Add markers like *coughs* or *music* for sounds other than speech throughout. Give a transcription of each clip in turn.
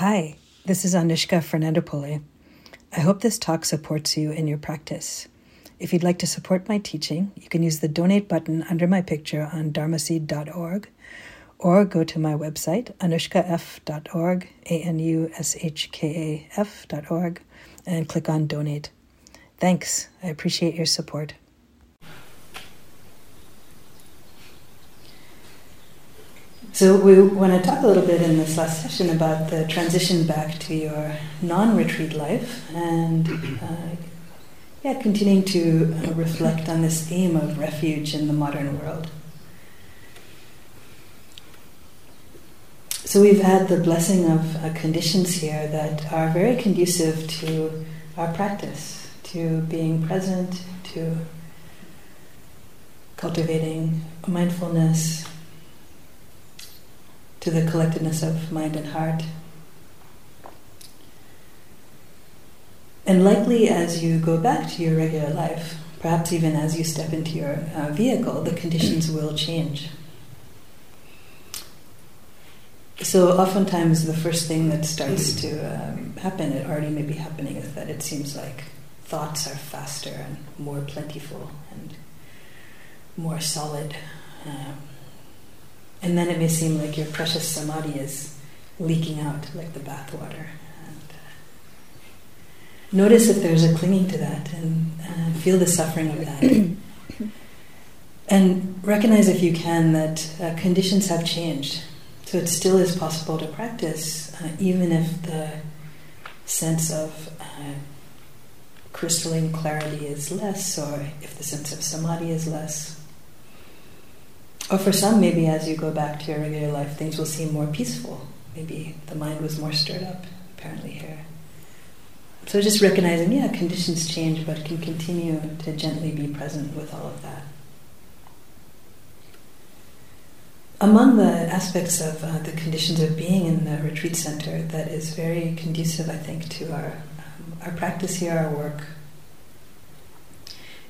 Hi, this is Anushka Fernandopulle. I hope this talk supports you in your practice. If you'd like to support my teaching, you can use the donate button under my picture on dharmaseed.org or go to my website, anushkaf.org, A N U S H K A F.org, and click on donate. Thanks. I appreciate your support. So, we want to talk a little bit in this last session about the transition back to your non retreat life and uh, yeah, continuing to uh, reflect on this theme of refuge in the modern world. So, we've had the blessing of uh, conditions here that are very conducive to our practice, to being present, to cultivating mindfulness to the collectedness of mind and heart. And likely, as you go back to your regular life, perhaps even as you step into your uh, vehicle, the conditions will change. So, oftentimes, the first thing that starts to um, happen, it already may be happening, is that it seems like thoughts are faster and more plentiful and more solid. Um, and then it may seem like your precious samadhi is leaking out like the bathwater. Uh, notice if there's a clinging to that and uh, feel the suffering of that. *coughs* and recognize, if you can, that uh, conditions have changed. So it still is possible to practice, uh, even if the sense of uh, crystalline clarity is less, or if the sense of samadhi is less. Or for some, maybe as you go back to your regular life, things will seem more peaceful. Maybe the mind was more stirred up, apparently, here. So just recognizing, yeah, conditions change, but can continue to gently be present with all of that. Among the aspects of uh, the conditions of being in the retreat center that is very conducive, I think, to our, um, our practice here, our work,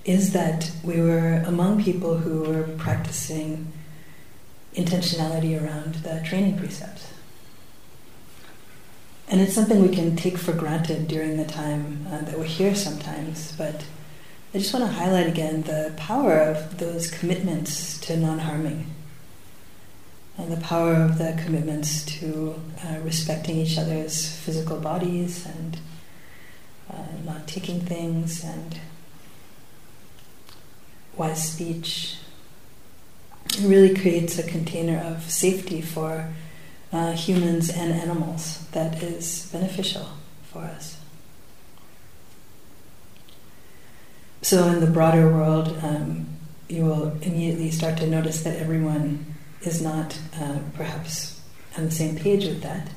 is that we were among people who were practicing intentionality around the training precepts. And it's something we can take for granted during the time uh, that we're here sometimes, but I just want to highlight again the power of those commitments to non harming and the power of the commitments to uh, respecting each other's physical bodies and uh, not taking things and wise speech. Really creates a container of safety for uh, humans and animals that is beneficial for us. So, in the broader world, um, you will immediately start to notice that everyone is not uh, perhaps on the same page with that.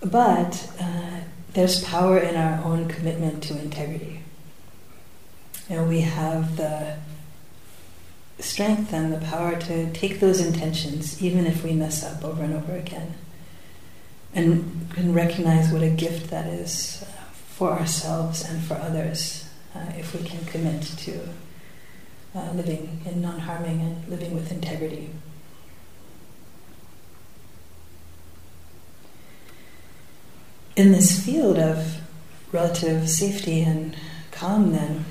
But uh, there's power in our own commitment to integrity. Know, we have the strength and the power to take those intentions, even if we mess up over and over again, and can recognize what a gift that is for ourselves and for others uh, if we can commit to uh, living in non harming and living with integrity. In this field of relative safety and calm, then,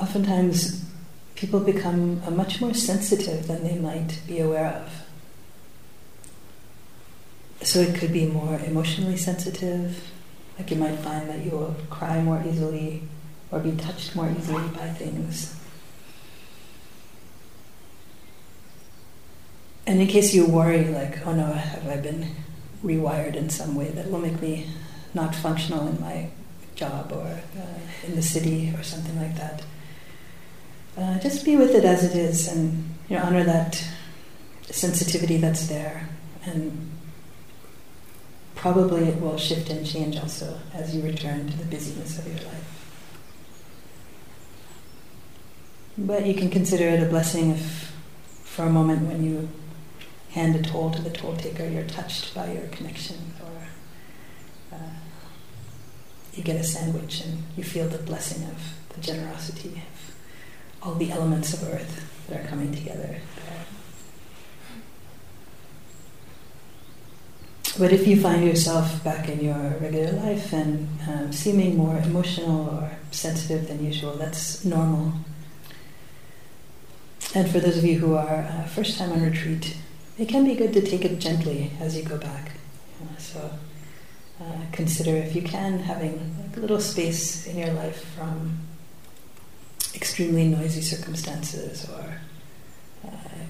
oftentimes people become much more sensitive than they might be aware of. So it could be more emotionally sensitive, like you might find that you will cry more easily or be touched more easily by things. And in case you worry, like, oh no, have I been rewired in some way that will make me not functional in my job or uh, in the city or something like that? Uh, just be with it as it is and you know, honor that sensitivity that's there. And probably it will shift and change also as you return to the busyness of your life. But you can consider it a blessing if, for a moment, when you hand a toll to the toll taker, you're touched by your connection, or uh, you get a sandwich and you feel the blessing of the generosity all the elements of earth that are coming together. But if you find yourself back in your regular life and um, seeming more emotional or sensitive than usual, that's normal. And for those of you who are uh, first time on retreat, it can be good to take it gently as you go back. So uh, consider, if you can, having a little space in your life from extremely noisy circumstances or uh,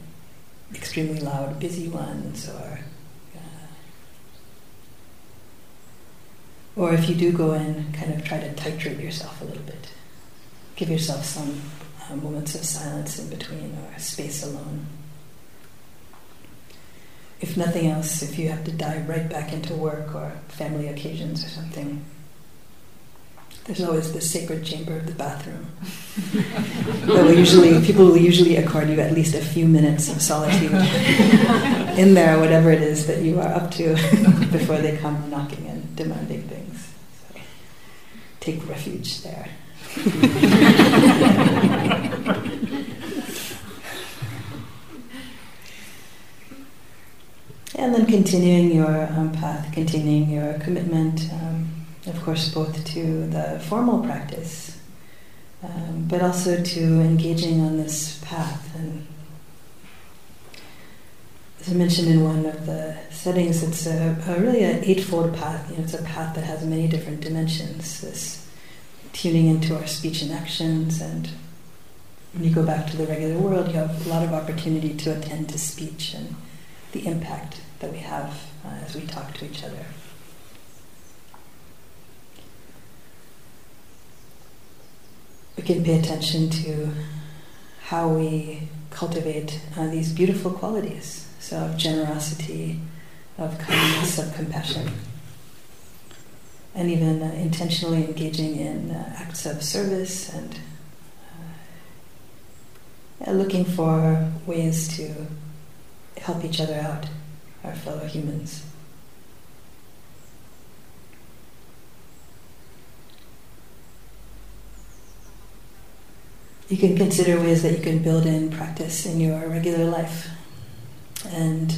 extremely loud, busy ones, or uh, or if you do go in, kind of try to titrate yourself a little bit. Give yourself some uh, moments of silence in between or space alone. If nothing else, if you have to dive right back into work or family occasions or something, there's always the sacred chamber of the bathroom. *laughs* will usually people will usually accord you at least a few minutes of solitude *laughs* in there, whatever it is that you are up to, *laughs* before they come knocking and demanding things. So, take refuge there. and then continuing your um, path, continuing your commitment. Um, of course, both to the formal practice, um, but also to engaging on this path. And as I mentioned in one of the settings, it's a, a really an eightfold path. You know, it's a path that has many different dimensions. This tuning into our speech and actions, and when you go back to the regular world, you have a lot of opportunity to attend to speech and the impact that we have uh, as we talk to each other. We can pay attention to how we cultivate uh, these beautiful qualities so of generosity, of kindness, of compassion, and even uh, intentionally engaging in uh, acts of service and uh, looking for ways to help each other out, our fellow humans. You can consider ways that you can build in practice in your regular life. And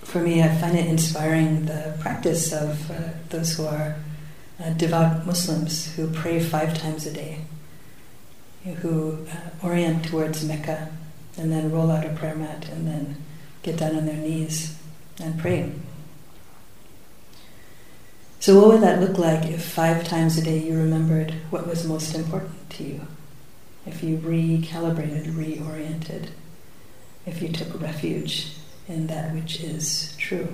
for me, I find it inspiring the practice of uh, those who are uh, devout Muslims who pray five times a day, who uh, orient towards Mecca and then roll out a prayer mat and then get down on their knees and pray. So, what would that look like if five times a day you remembered what was most important to you? If you recalibrated, reoriented, if you took refuge in that which is true.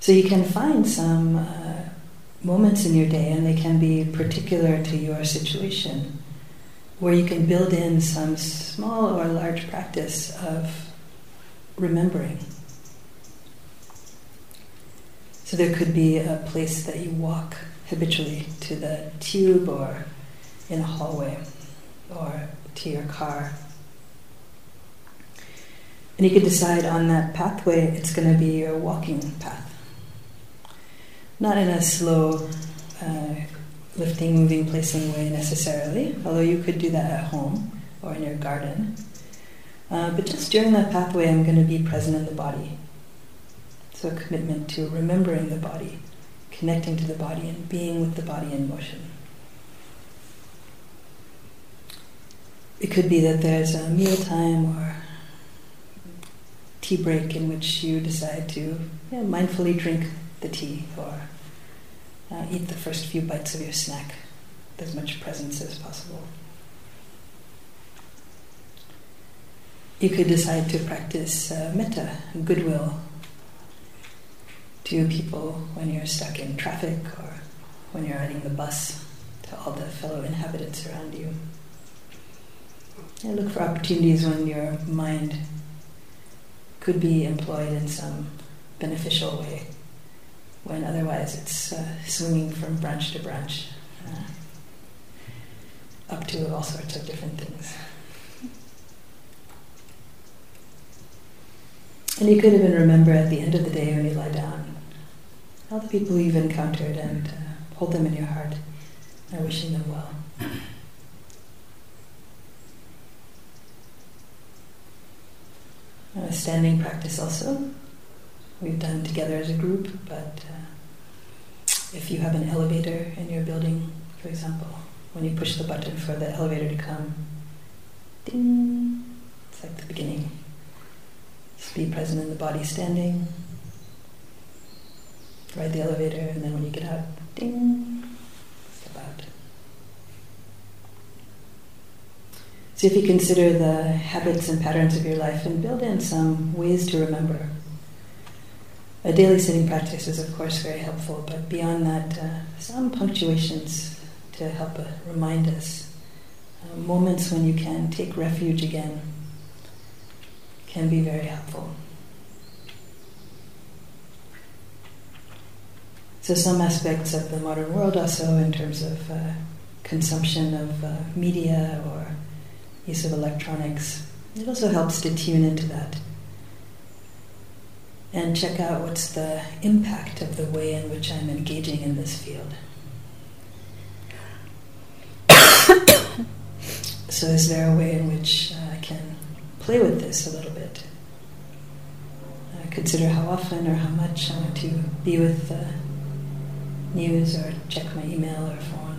So you can find some uh, moments in your day, and they can be particular to your situation, where you can build in some small or large practice of remembering. So there could be a place that you walk habitually to the tube or in a hallway or to your car. And you can decide on that pathway it's going to be your walking path. Not in a slow, uh, lifting, moving, placing way necessarily, although you could do that at home or in your garden. Uh, but just during that pathway, I'm going to be present in the body. So, a commitment to remembering the body connecting to the body and being with the body in motion. It could be that there's a meal time or tea break in which you decide to mindfully drink the tea or uh, eat the first few bites of your snack with as much presence as possible. You could decide to practice uh, metta, goodwill, to people when you're stuck in traffic or when you're riding the bus, to all the fellow inhabitants around you. And look for opportunities when your mind could be employed in some beneficial way, when otherwise it's uh, swinging from branch to branch, uh, up to all sorts of different things. And you could even remember at the end of the day when you lie down all the people you've encountered and uh, hold them in your heart, uh, wishing them well. A standing practice also. We've done together as a group, but uh, if you have an elevator in your building, for example, when you push the button for the elevator to come, ding, it's like the beginning. Just be present in the body standing, ride the elevator, and then when you get out, ding, step out. So if you consider the habits and patterns of your life and build in some ways to remember. A daily sitting practice is, of course, very helpful, but beyond that, uh, some punctuations to help uh, remind us. Uh, moments when you can take refuge again can be very helpful. So, some aspects of the modern world also, in terms of uh, consumption of uh, media or use of electronics, it also helps to tune into that and check out what's the impact of the way in which I'm engaging in this field. *coughs* so, is there a way in which uh, I can play with this a little bit? Uh, consider how often or how much I want to be with the news or check my email or phone.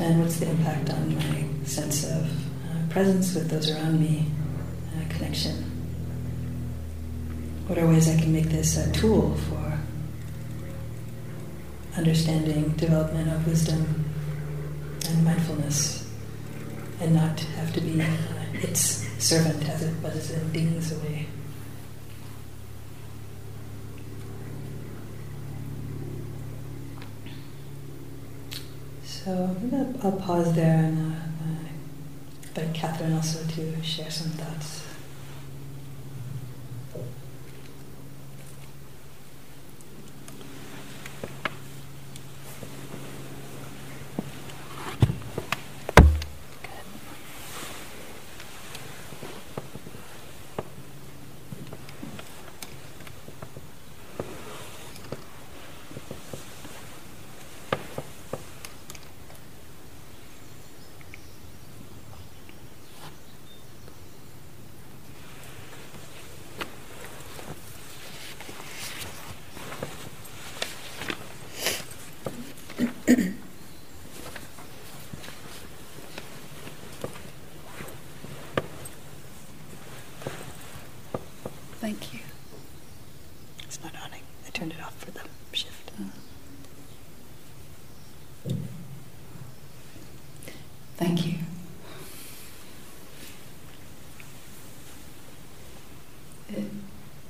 And what's the impact on my sense of uh, presence with those around me, uh, connection? What are ways I can make this a tool for understanding, development of wisdom and mindfulness, and not have to be uh, its servant as it buzzes and dings away? So I'll pause there and uh, uh, invite Catherine also to share some thoughts.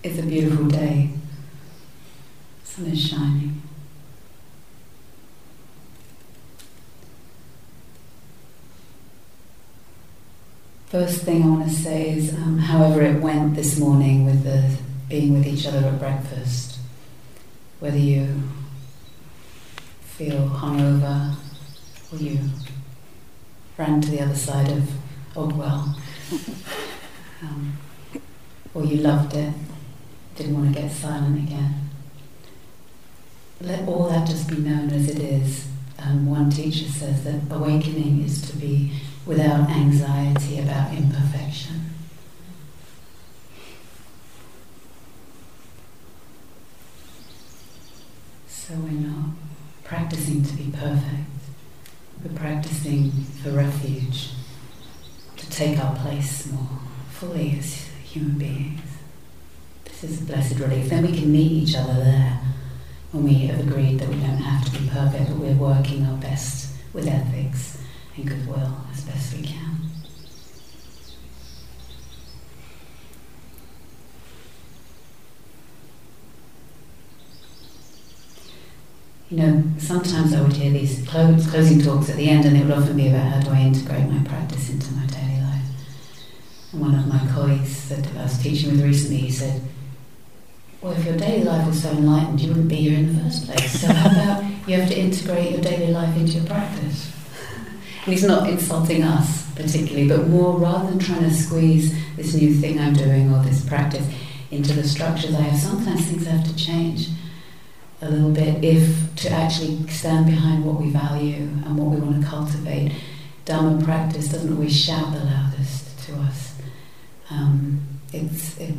It's a beautiful day. Sun is shining. First thing I want to say is, um, however it went this morning with the being with each other at breakfast, whether you feel hungover or you ran to the other side of Ogwell, *laughs* um, or you loved it, didn't want to get silent again. Let all that just be known as it is. Um, one teacher says that awakening is to be without anxiety about imperfection. So we're not practicing to be perfect, we're practicing for refuge, to take our place more fully as human beings. This is blessed relief. Then we can meet each other there when we have agreed that we don't have to be perfect, but we're working our best with ethics and goodwill as best we can. You know, sometimes I would hear these closing talks at the end, and it would often be about how do I integrate my practice into my daily life. And one of my colleagues that I was teaching with recently, he said, well, if your daily life was so enlightened, you wouldn't be here in the first place. So how about you have to integrate your daily life into your practice? And he's not insulting us particularly, but more rather than trying to squeeze this new thing I'm doing or this practice into the structures I have, sometimes things have to change a little bit if to actually stand behind what we value and what we want to cultivate. Dharma practice doesn't always shout the loudest to us. Um, it's, it,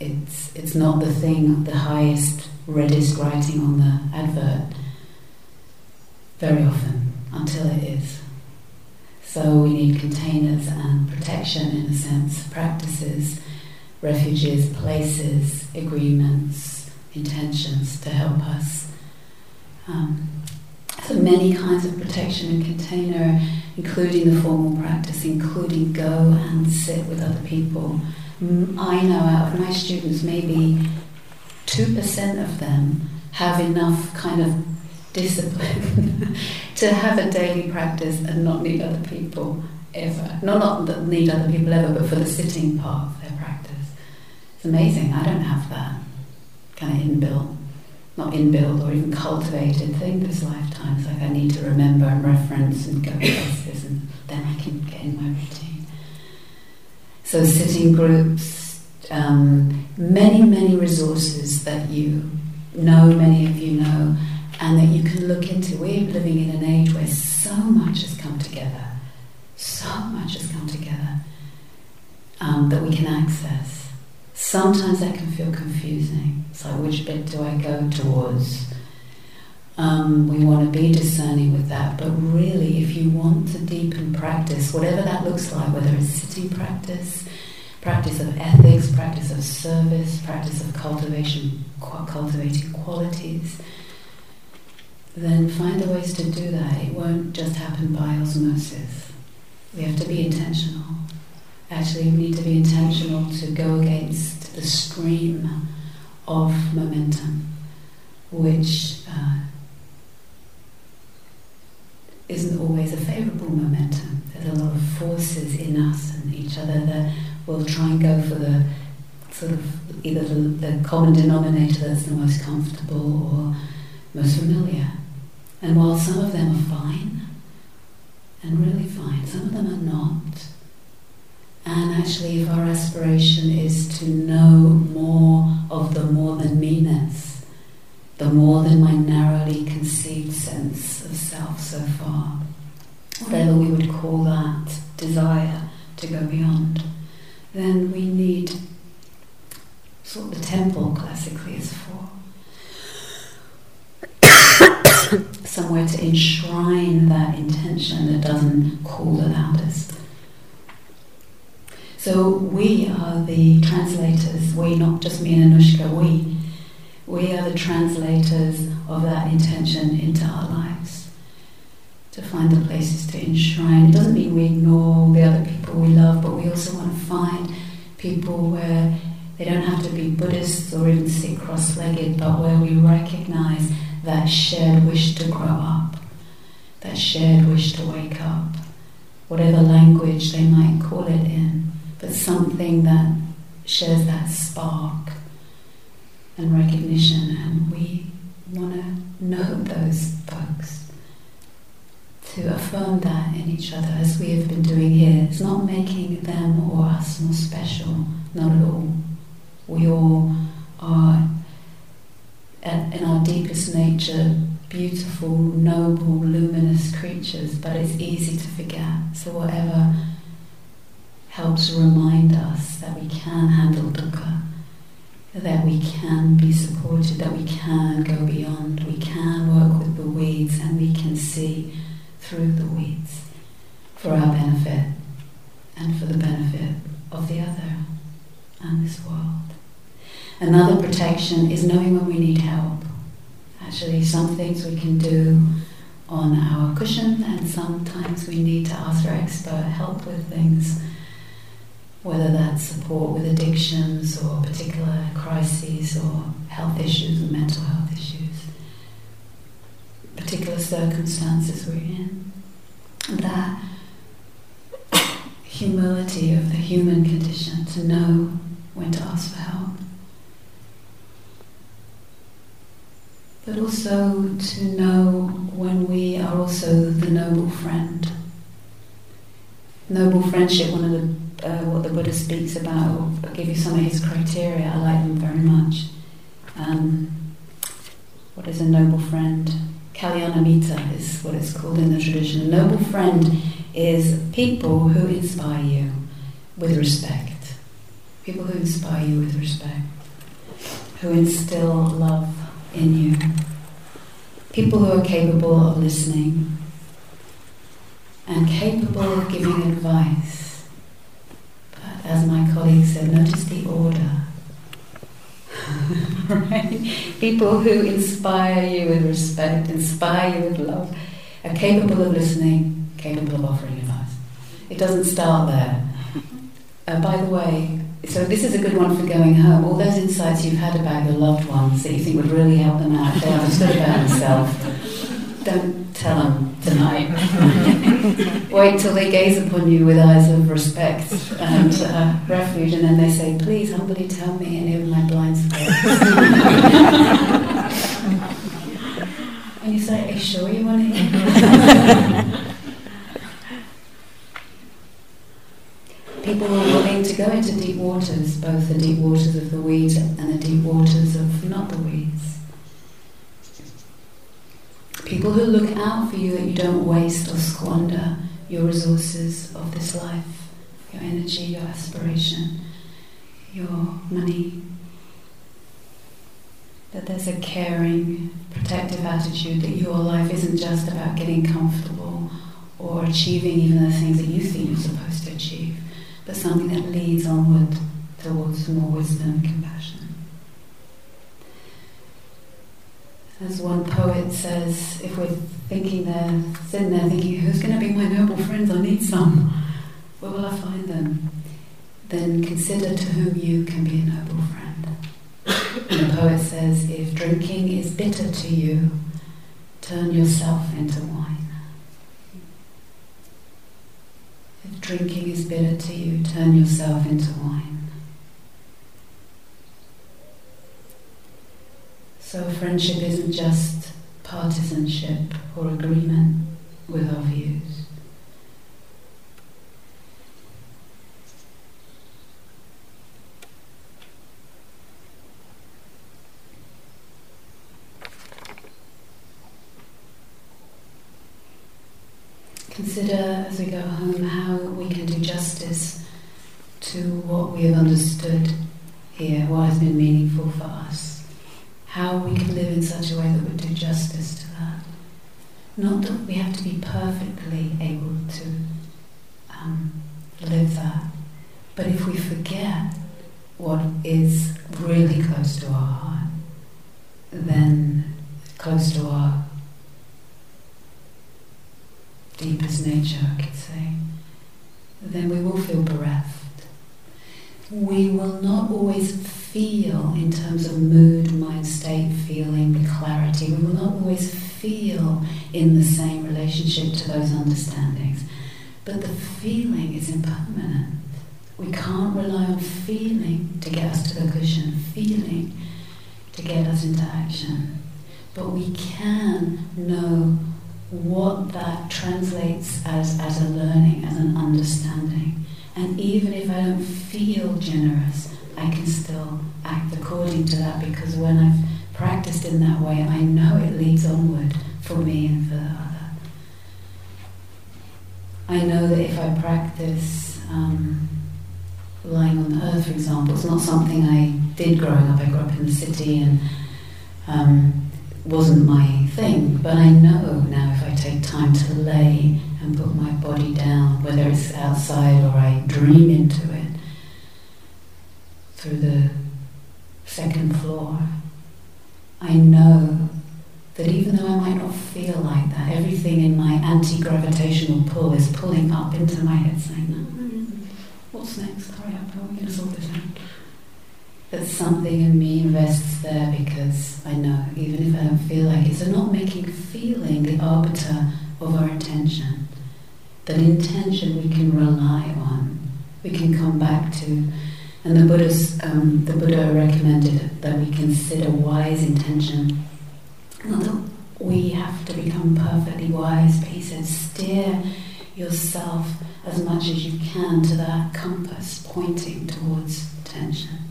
it's, it's not the thing, the highest, reddest writing on the advert very often until it is. So we need containers and protection in a sense, practices, refuges, places, agreements, intentions to help us. Um, so many kinds of protection and container, including the formal practice, including go and sit with other people. I know out of my students, maybe 2% of them have enough kind of discipline *laughs* to have a daily practice and not need other people ever. Not, not that need other people ever, but for the sitting part of their practice. It's amazing. I don't have that kind of inbuilt, not inbuilt or even cultivated thing this lifetime. It's like I need to remember and reference and go places and then I can get in my routine. So sitting groups, um, many, many resources that you know, many of you know, and that you can look into. We're living in an age where so much has come together, so much has come together um, that we can access. Sometimes that can feel confusing. It's like, which bit do I go towards? Um, we want to be discerning with that, but really, if you want to deepen practice, whatever that looks like, whether it's sitting practice, practice of ethics, practice of service, practice of cultivation, cultivating qualities, then find the ways to do that. It won't just happen by osmosis. We have to be intentional. Actually, we need to be intentional to go against the stream of momentum, which uh, isn't always a favorable momentum. There's a lot of forces in us and each other that will try and go for the sort of either the, the common denominator that's the most comfortable or most familiar. And while some of them are fine, and really fine, some of them are not. And actually, if our aspiration is to know more of the more than meanness, the more than my narrowly conceived sense so far, whatever we would call that desire to go beyond, then we need sort of the temple classically is for *coughs* somewhere to enshrine that intention that doesn't call the loudest. So we are the translators, we, not just me and Anushka, we. We are the translators of that intention into our lives. To find the places to enshrine. It doesn't mean we ignore the other people we love, but we also want to find people where they don't have to be Buddhists or even sit cross legged, but where we recognize that shared wish to grow up, that shared wish to wake up, whatever language they might call it in, but something that shares that spark and recognition, and we want to know those folks. To affirm that in each other as we have been doing here. It's not making them or us more special, not at all. We all are in our deepest nature, beautiful, noble, luminous creatures, but it's easy to forget. So, whatever helps remind us that we can handle dukkha, that we can be supported, that we can go beyond, we can work with the weeds, and we can see through the weeds for our benefit and for the benefit of the other and this world. Another protection is knowing when we need help. Actually, some things we can do on our cushion, and sometimes we need to ask our expert help with things, whether that's support with addictions or particular crises or health issues and mental health issues, particular circumstances we're in. That humility of the human condition to know when to ask for help. but also to know when we are also the noble friend. Noble friendship, one of the uh, what the Buddha speaks about. I'll give you some of his criteria. I like them very much. Um, what is a noble friend? Kalyanamitta is what it's called in the tradition. A noble friend is people who inspire you. with respect. People who inspire you with respect. Who instill love in you. People who are capable of listening and capable of giving advice. But as my colleague said, notice the order. *laughs* right? People who inspire you with respect, inspire you with love, are capable of listening, capable of offering advice. It doesn't start there. Uh, by the way, so this is a good one for going home. All those insights you've had about your loved ones that you think would really help them out they understood about themselves, don't tell them tonight. *laughs* Wait till they gaze upon you with eyes of respect and uh, refuge, and then they say, "Please humbly tell me any of my blind spots." *laughs* and you say, "Are you sure you want to hear?" *laughs* people were willing to go into deep waters, both the deep waters of the weeds and the deep waters of not the weeds. People who look out for you that you don't waste or squander your resources of this life, your energy, your aspiration, your money. That there's a caring, protective attitude that your life isn't just about getting comfortable or achieving even the things that you think you're supposed to achieve but something that leads onward towards more wisdom and compassion. As one poet says, if we're thinking there, sitting there thinking, who's going to be my noble friends? I need some. Where will I find them? Then consider to whom you can be a noble friend. And the poet says, if drinking is bitter to you, turn yourself into wine. If drinking is bitter to you, turn yourself into wine. So friendship isn't just partisanship or agreement with our views. consider as we go home how we can do justice to what we have understood here, what has been meaningful for us, how we can live in such a way that would do justice to that. Not that we have to be perfectly able to um, live that, but if we forget what is really close to our heart, then close to our deepest nature, I could say, then we will feel bereft. We will not always feel, in terms of mood, mind state, feeling, clarity, we will not always feel in the same relationship to those understandings. But the feeling is impermanent. We can't rely on feeling to get us to the cushion, feeling to get us into action. But we can know what that translates as, as a learning, as an understanding. And even if I don't feel generous, I can still act according to that because when I've practiced in that way, I know it leads onward for me and for the other. I know that if I practice um, lying on the earth, for example, it's not something I did growing up. I grew up in the city and um, wasn't my thing, but I know now if I take time to lay and put my body down, whether it's outside or I dream into it through the second floor, I know that even though I might not feel like that, everything in my anti gravitational pull is pulling up into my head saying, no, What's next? Hurry up, how are we going to sort this out? that something in me invests there because I know, even if I don't feel like it. So not making feeling the arbiter of our intention. That intention we can rely on, we can come back to. And the Buddha's, um, the Buddha recommended that we consider wise intention. Not that we have to become perfectly wise, but he says, steer yourself as much as you can to that compass pointing towards attention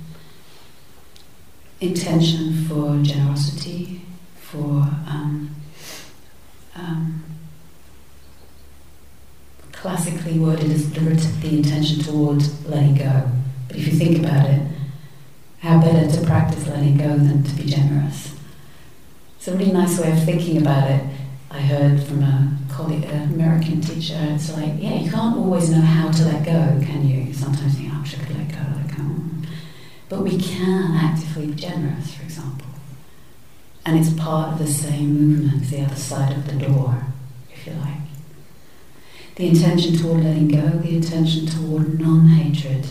intention for generosity, for um, um, classically worded as the, intention toward letting go. But if you think about it, how better to practice letting go than to be generous? A really nice way of thinking about it. I heard from a colleague, an American teacher, it's like, yeah, you can't always know how to let go, can you? Sometimes you think, oh, should let go, let go. But we can actively be generous, for example. And it's part of the same movement, the other side of the door, if you like. The intention toward letting go, the intention toward non hatred,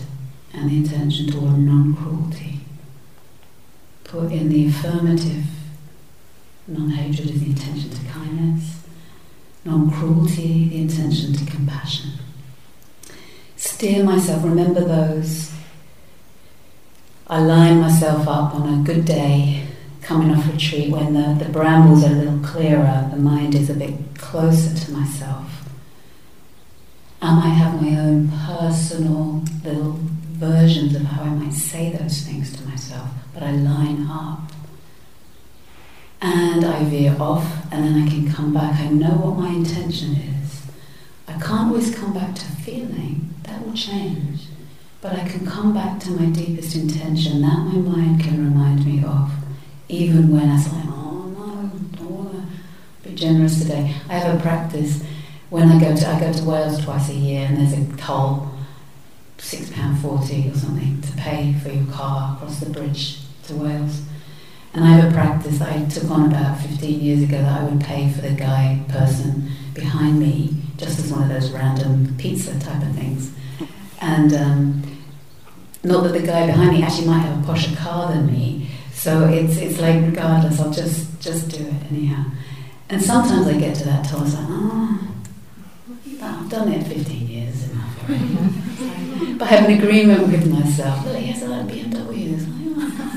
and the intention toward non cruelty. Put in the affirmative Non hatred is the intention to kindness. Non cruelty, the intention to compassion. Steer myself, remember those. I line myself up on a good day, coming off retreat, when the, the brambles are a little clearer, the mind is a bit closer to myself. And I might have my own personal little versions of how I might say those things to myself, but I line up and I veer off, and then I can come back. I know what my intention is. I can't always come back to feeling, that will change. But I can come back to my deepest intention that my mind can remind me of, even when I say, oh no, I don't want to be generous today. I have a practice when I go to I go to Wales twice a year, and there's a toll, six pound forty or something, to pay for your car across the bridge to Wales. And I have a practice I took on about 15 years ago that I would pay for the guy person behind me, just as one of those random pizza type of things. And um, not that the guy behind me actually might have a posher car than me, so it's, it's like regardless, I'll just, just do it anyhow. And sometimes I get to that till I was like, oh, I've done it 15 years enough already. but I have an agreement with myself. Well, yes, I like BMWs.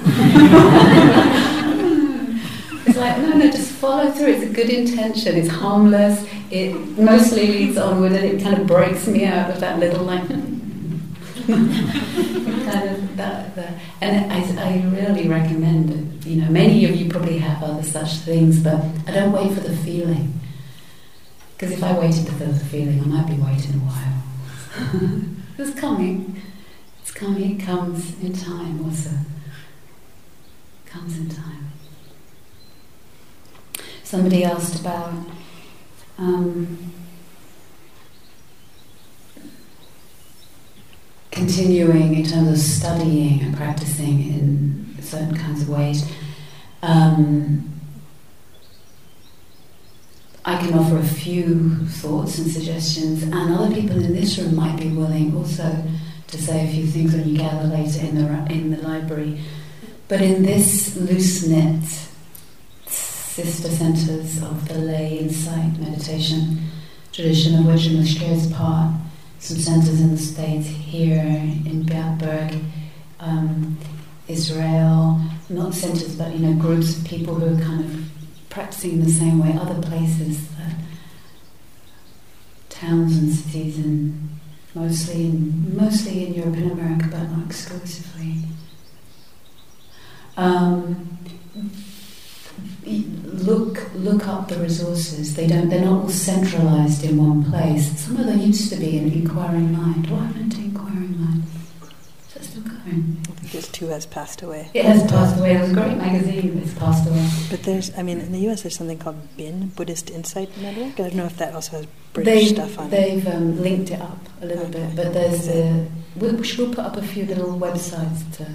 it's like, no, no, just follow through. It's a good intention. It's harmless. It mostly leads onward and it kind of breaks me out of that little like. *laughs* kind of that, that, and I, I really recommend it. You know, many of you probably have other such things, but I don't wait for the feeling. Because if I waited for the feeling, I might be waiting a while. *laughs* it's coming. It's coming. It comes in time also It comes in time. Somebody asked about um, continuing in terms of studying and practicing in certain kinds of ways. Um, I can offer a few thoughts and suggestions, and other people in this room might be willing also to say a few things when you gather later in the in the library. But in this loose knit sister centres of the lay insight meditation tradition of which Moshe is part, some centres in the States here in Berg, um, Israel, not centres but you know groups of people who are kind of practicing in the same way, other places, uh, towns and cities and mostly in, mostly in Europe and America but not exclusively. Um, look up the resources. They don't. They're not all centralised in one place. Some of them used to be in Inquiring Mind. What happened to Inquiring Mind? Is that still going? I think this too has passed away. It has passed away. It was a great magazine. It's passed away. But there's, I mean, in the U.S. there's something called BIN Buddhist Insight Network. I don't know if that also has British they've, stuff on they've, it. They've um, linked it up a little okay. bit, but there's the. We'll, we'll put up a few little websites to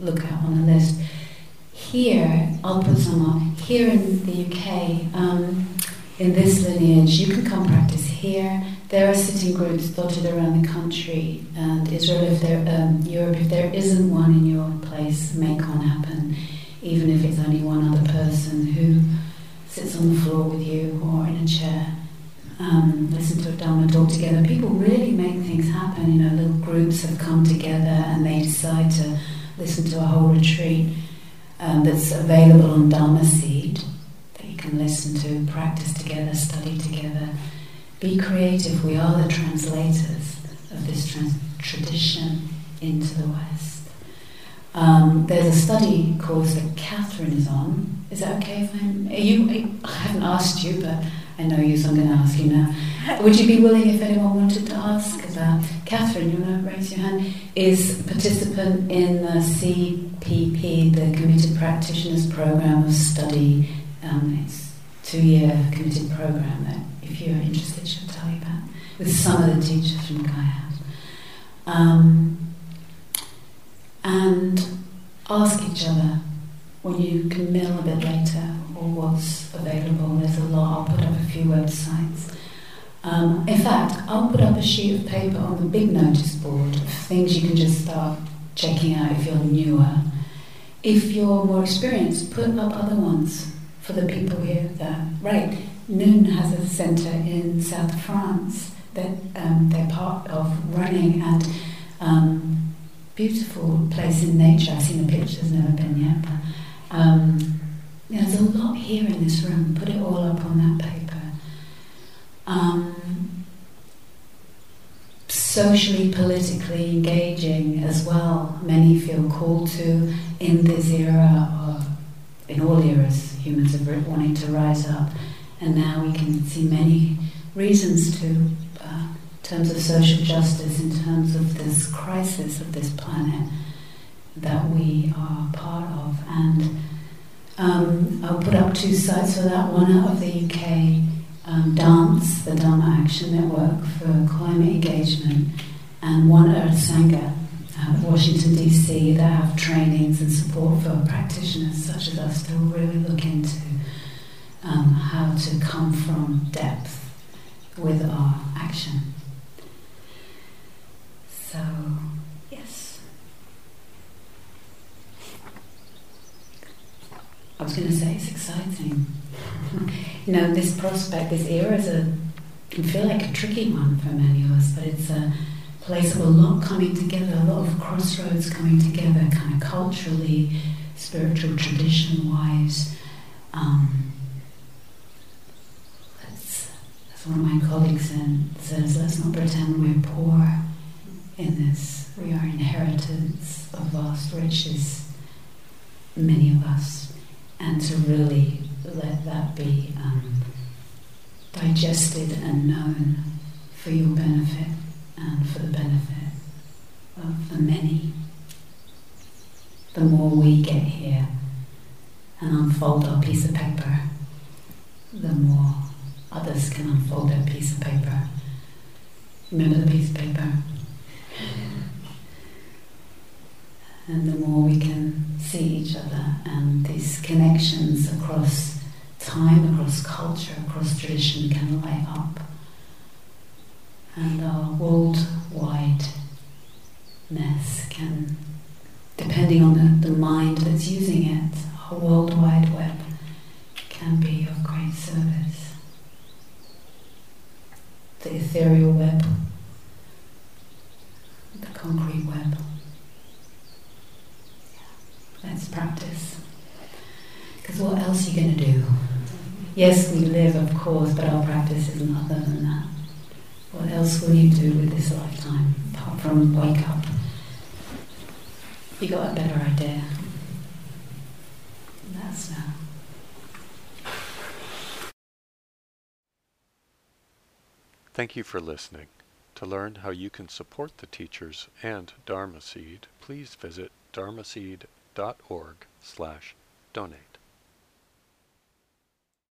look at on the list. Here, I'll put some up. Here in the UK, um, in this lineage, you can come practice here. There are sitting groups dotted around the country, and Israel, if there, um, Europe, if there isn't one in your place, make one happen, even if it's only one other person who sits on the floor with you or in a chair. Um, listen to a Dharma talk together. People really make things happen. You know, little groups have come together and they decide to listen to a whole retreat um, that's available on Dharma Seed that you can listen to, practice together, study together. Be creative. We are the translators of this trans- tradition into the West. Um, there's a study course that Catherine is on. Is that okay if I'm? You? I haven't asked you, but I know you, so I'm going to ask you now. Would you be willing, if anyone wanted to ask about Catherine? You want to raise your hand? Is participant in the CPP, the Committed Practitioners Program of Study. Um, it's two-year committed program that, if you're interested, she'll tell you about. With some of the teachers from Gaia. Um, and ask each other when you can mill a bit later or what's available. There's a lot. I'll put up a few websites. Um, in fact, I'll put up a sheet of paper on the big notice board of things you can just start checking out if you're newer. If you're more experienced, put up other ones for the people here. That right, Noon has a centre in South France that um, they're part of running and um, beautiful place in nature. I've seen the pictures, never been yet. But, um, there's a lot here in this room. Put it all up on that paper. Um, socially, politically engaging as well. Many feel called to in this era, or in all eras, humans have wanting to rise up, and now we can see many reasons to in terms of social justice, in terms of this crisis of this planet that we are part of. And um, I'll put up two sites for that. One out of the UK, um, Dance, the Dharma Action Network for Climate Engagement, and one Earth Sangha, uh, Washington DC, that have trainings and support for practitioners such as us to really look into um, how to come from depth with our action. So, yes. I was going to say it's exciting. You know, this prospect, this era is a can feel like a tricky one for many of us, but it's a place of a lot coming together, a lot of crossroads coming together, kind of culturally, spiritual tradition wise. Um, as one of my colleagues says, let's not pretend we're poor in this. We are inheritors of vast riches, many of us, and to really let that be um, digested and known for your benefit and for the benefit of the many. The more we get here and unfold our piece of paper, the more others can unfold their piece of paper. Remember the piece of paper? And the more we can see each other and these connections across time, across culture, across tradition can light up. And our worldwideness can, depending on the, the mind that's using it, our world wide web can be of great service. The ethereal web the concrete web. Let's practice. Because what else are you going to do? Yes, we live, of course, but our practice isn't other than that. What else will you do with this lifetime apart from wake up? You got a better idea. That's now. Thank you for listening. To learn how you can support the teachers and Dharma Seed, please visit dharmaseed.org slash donate.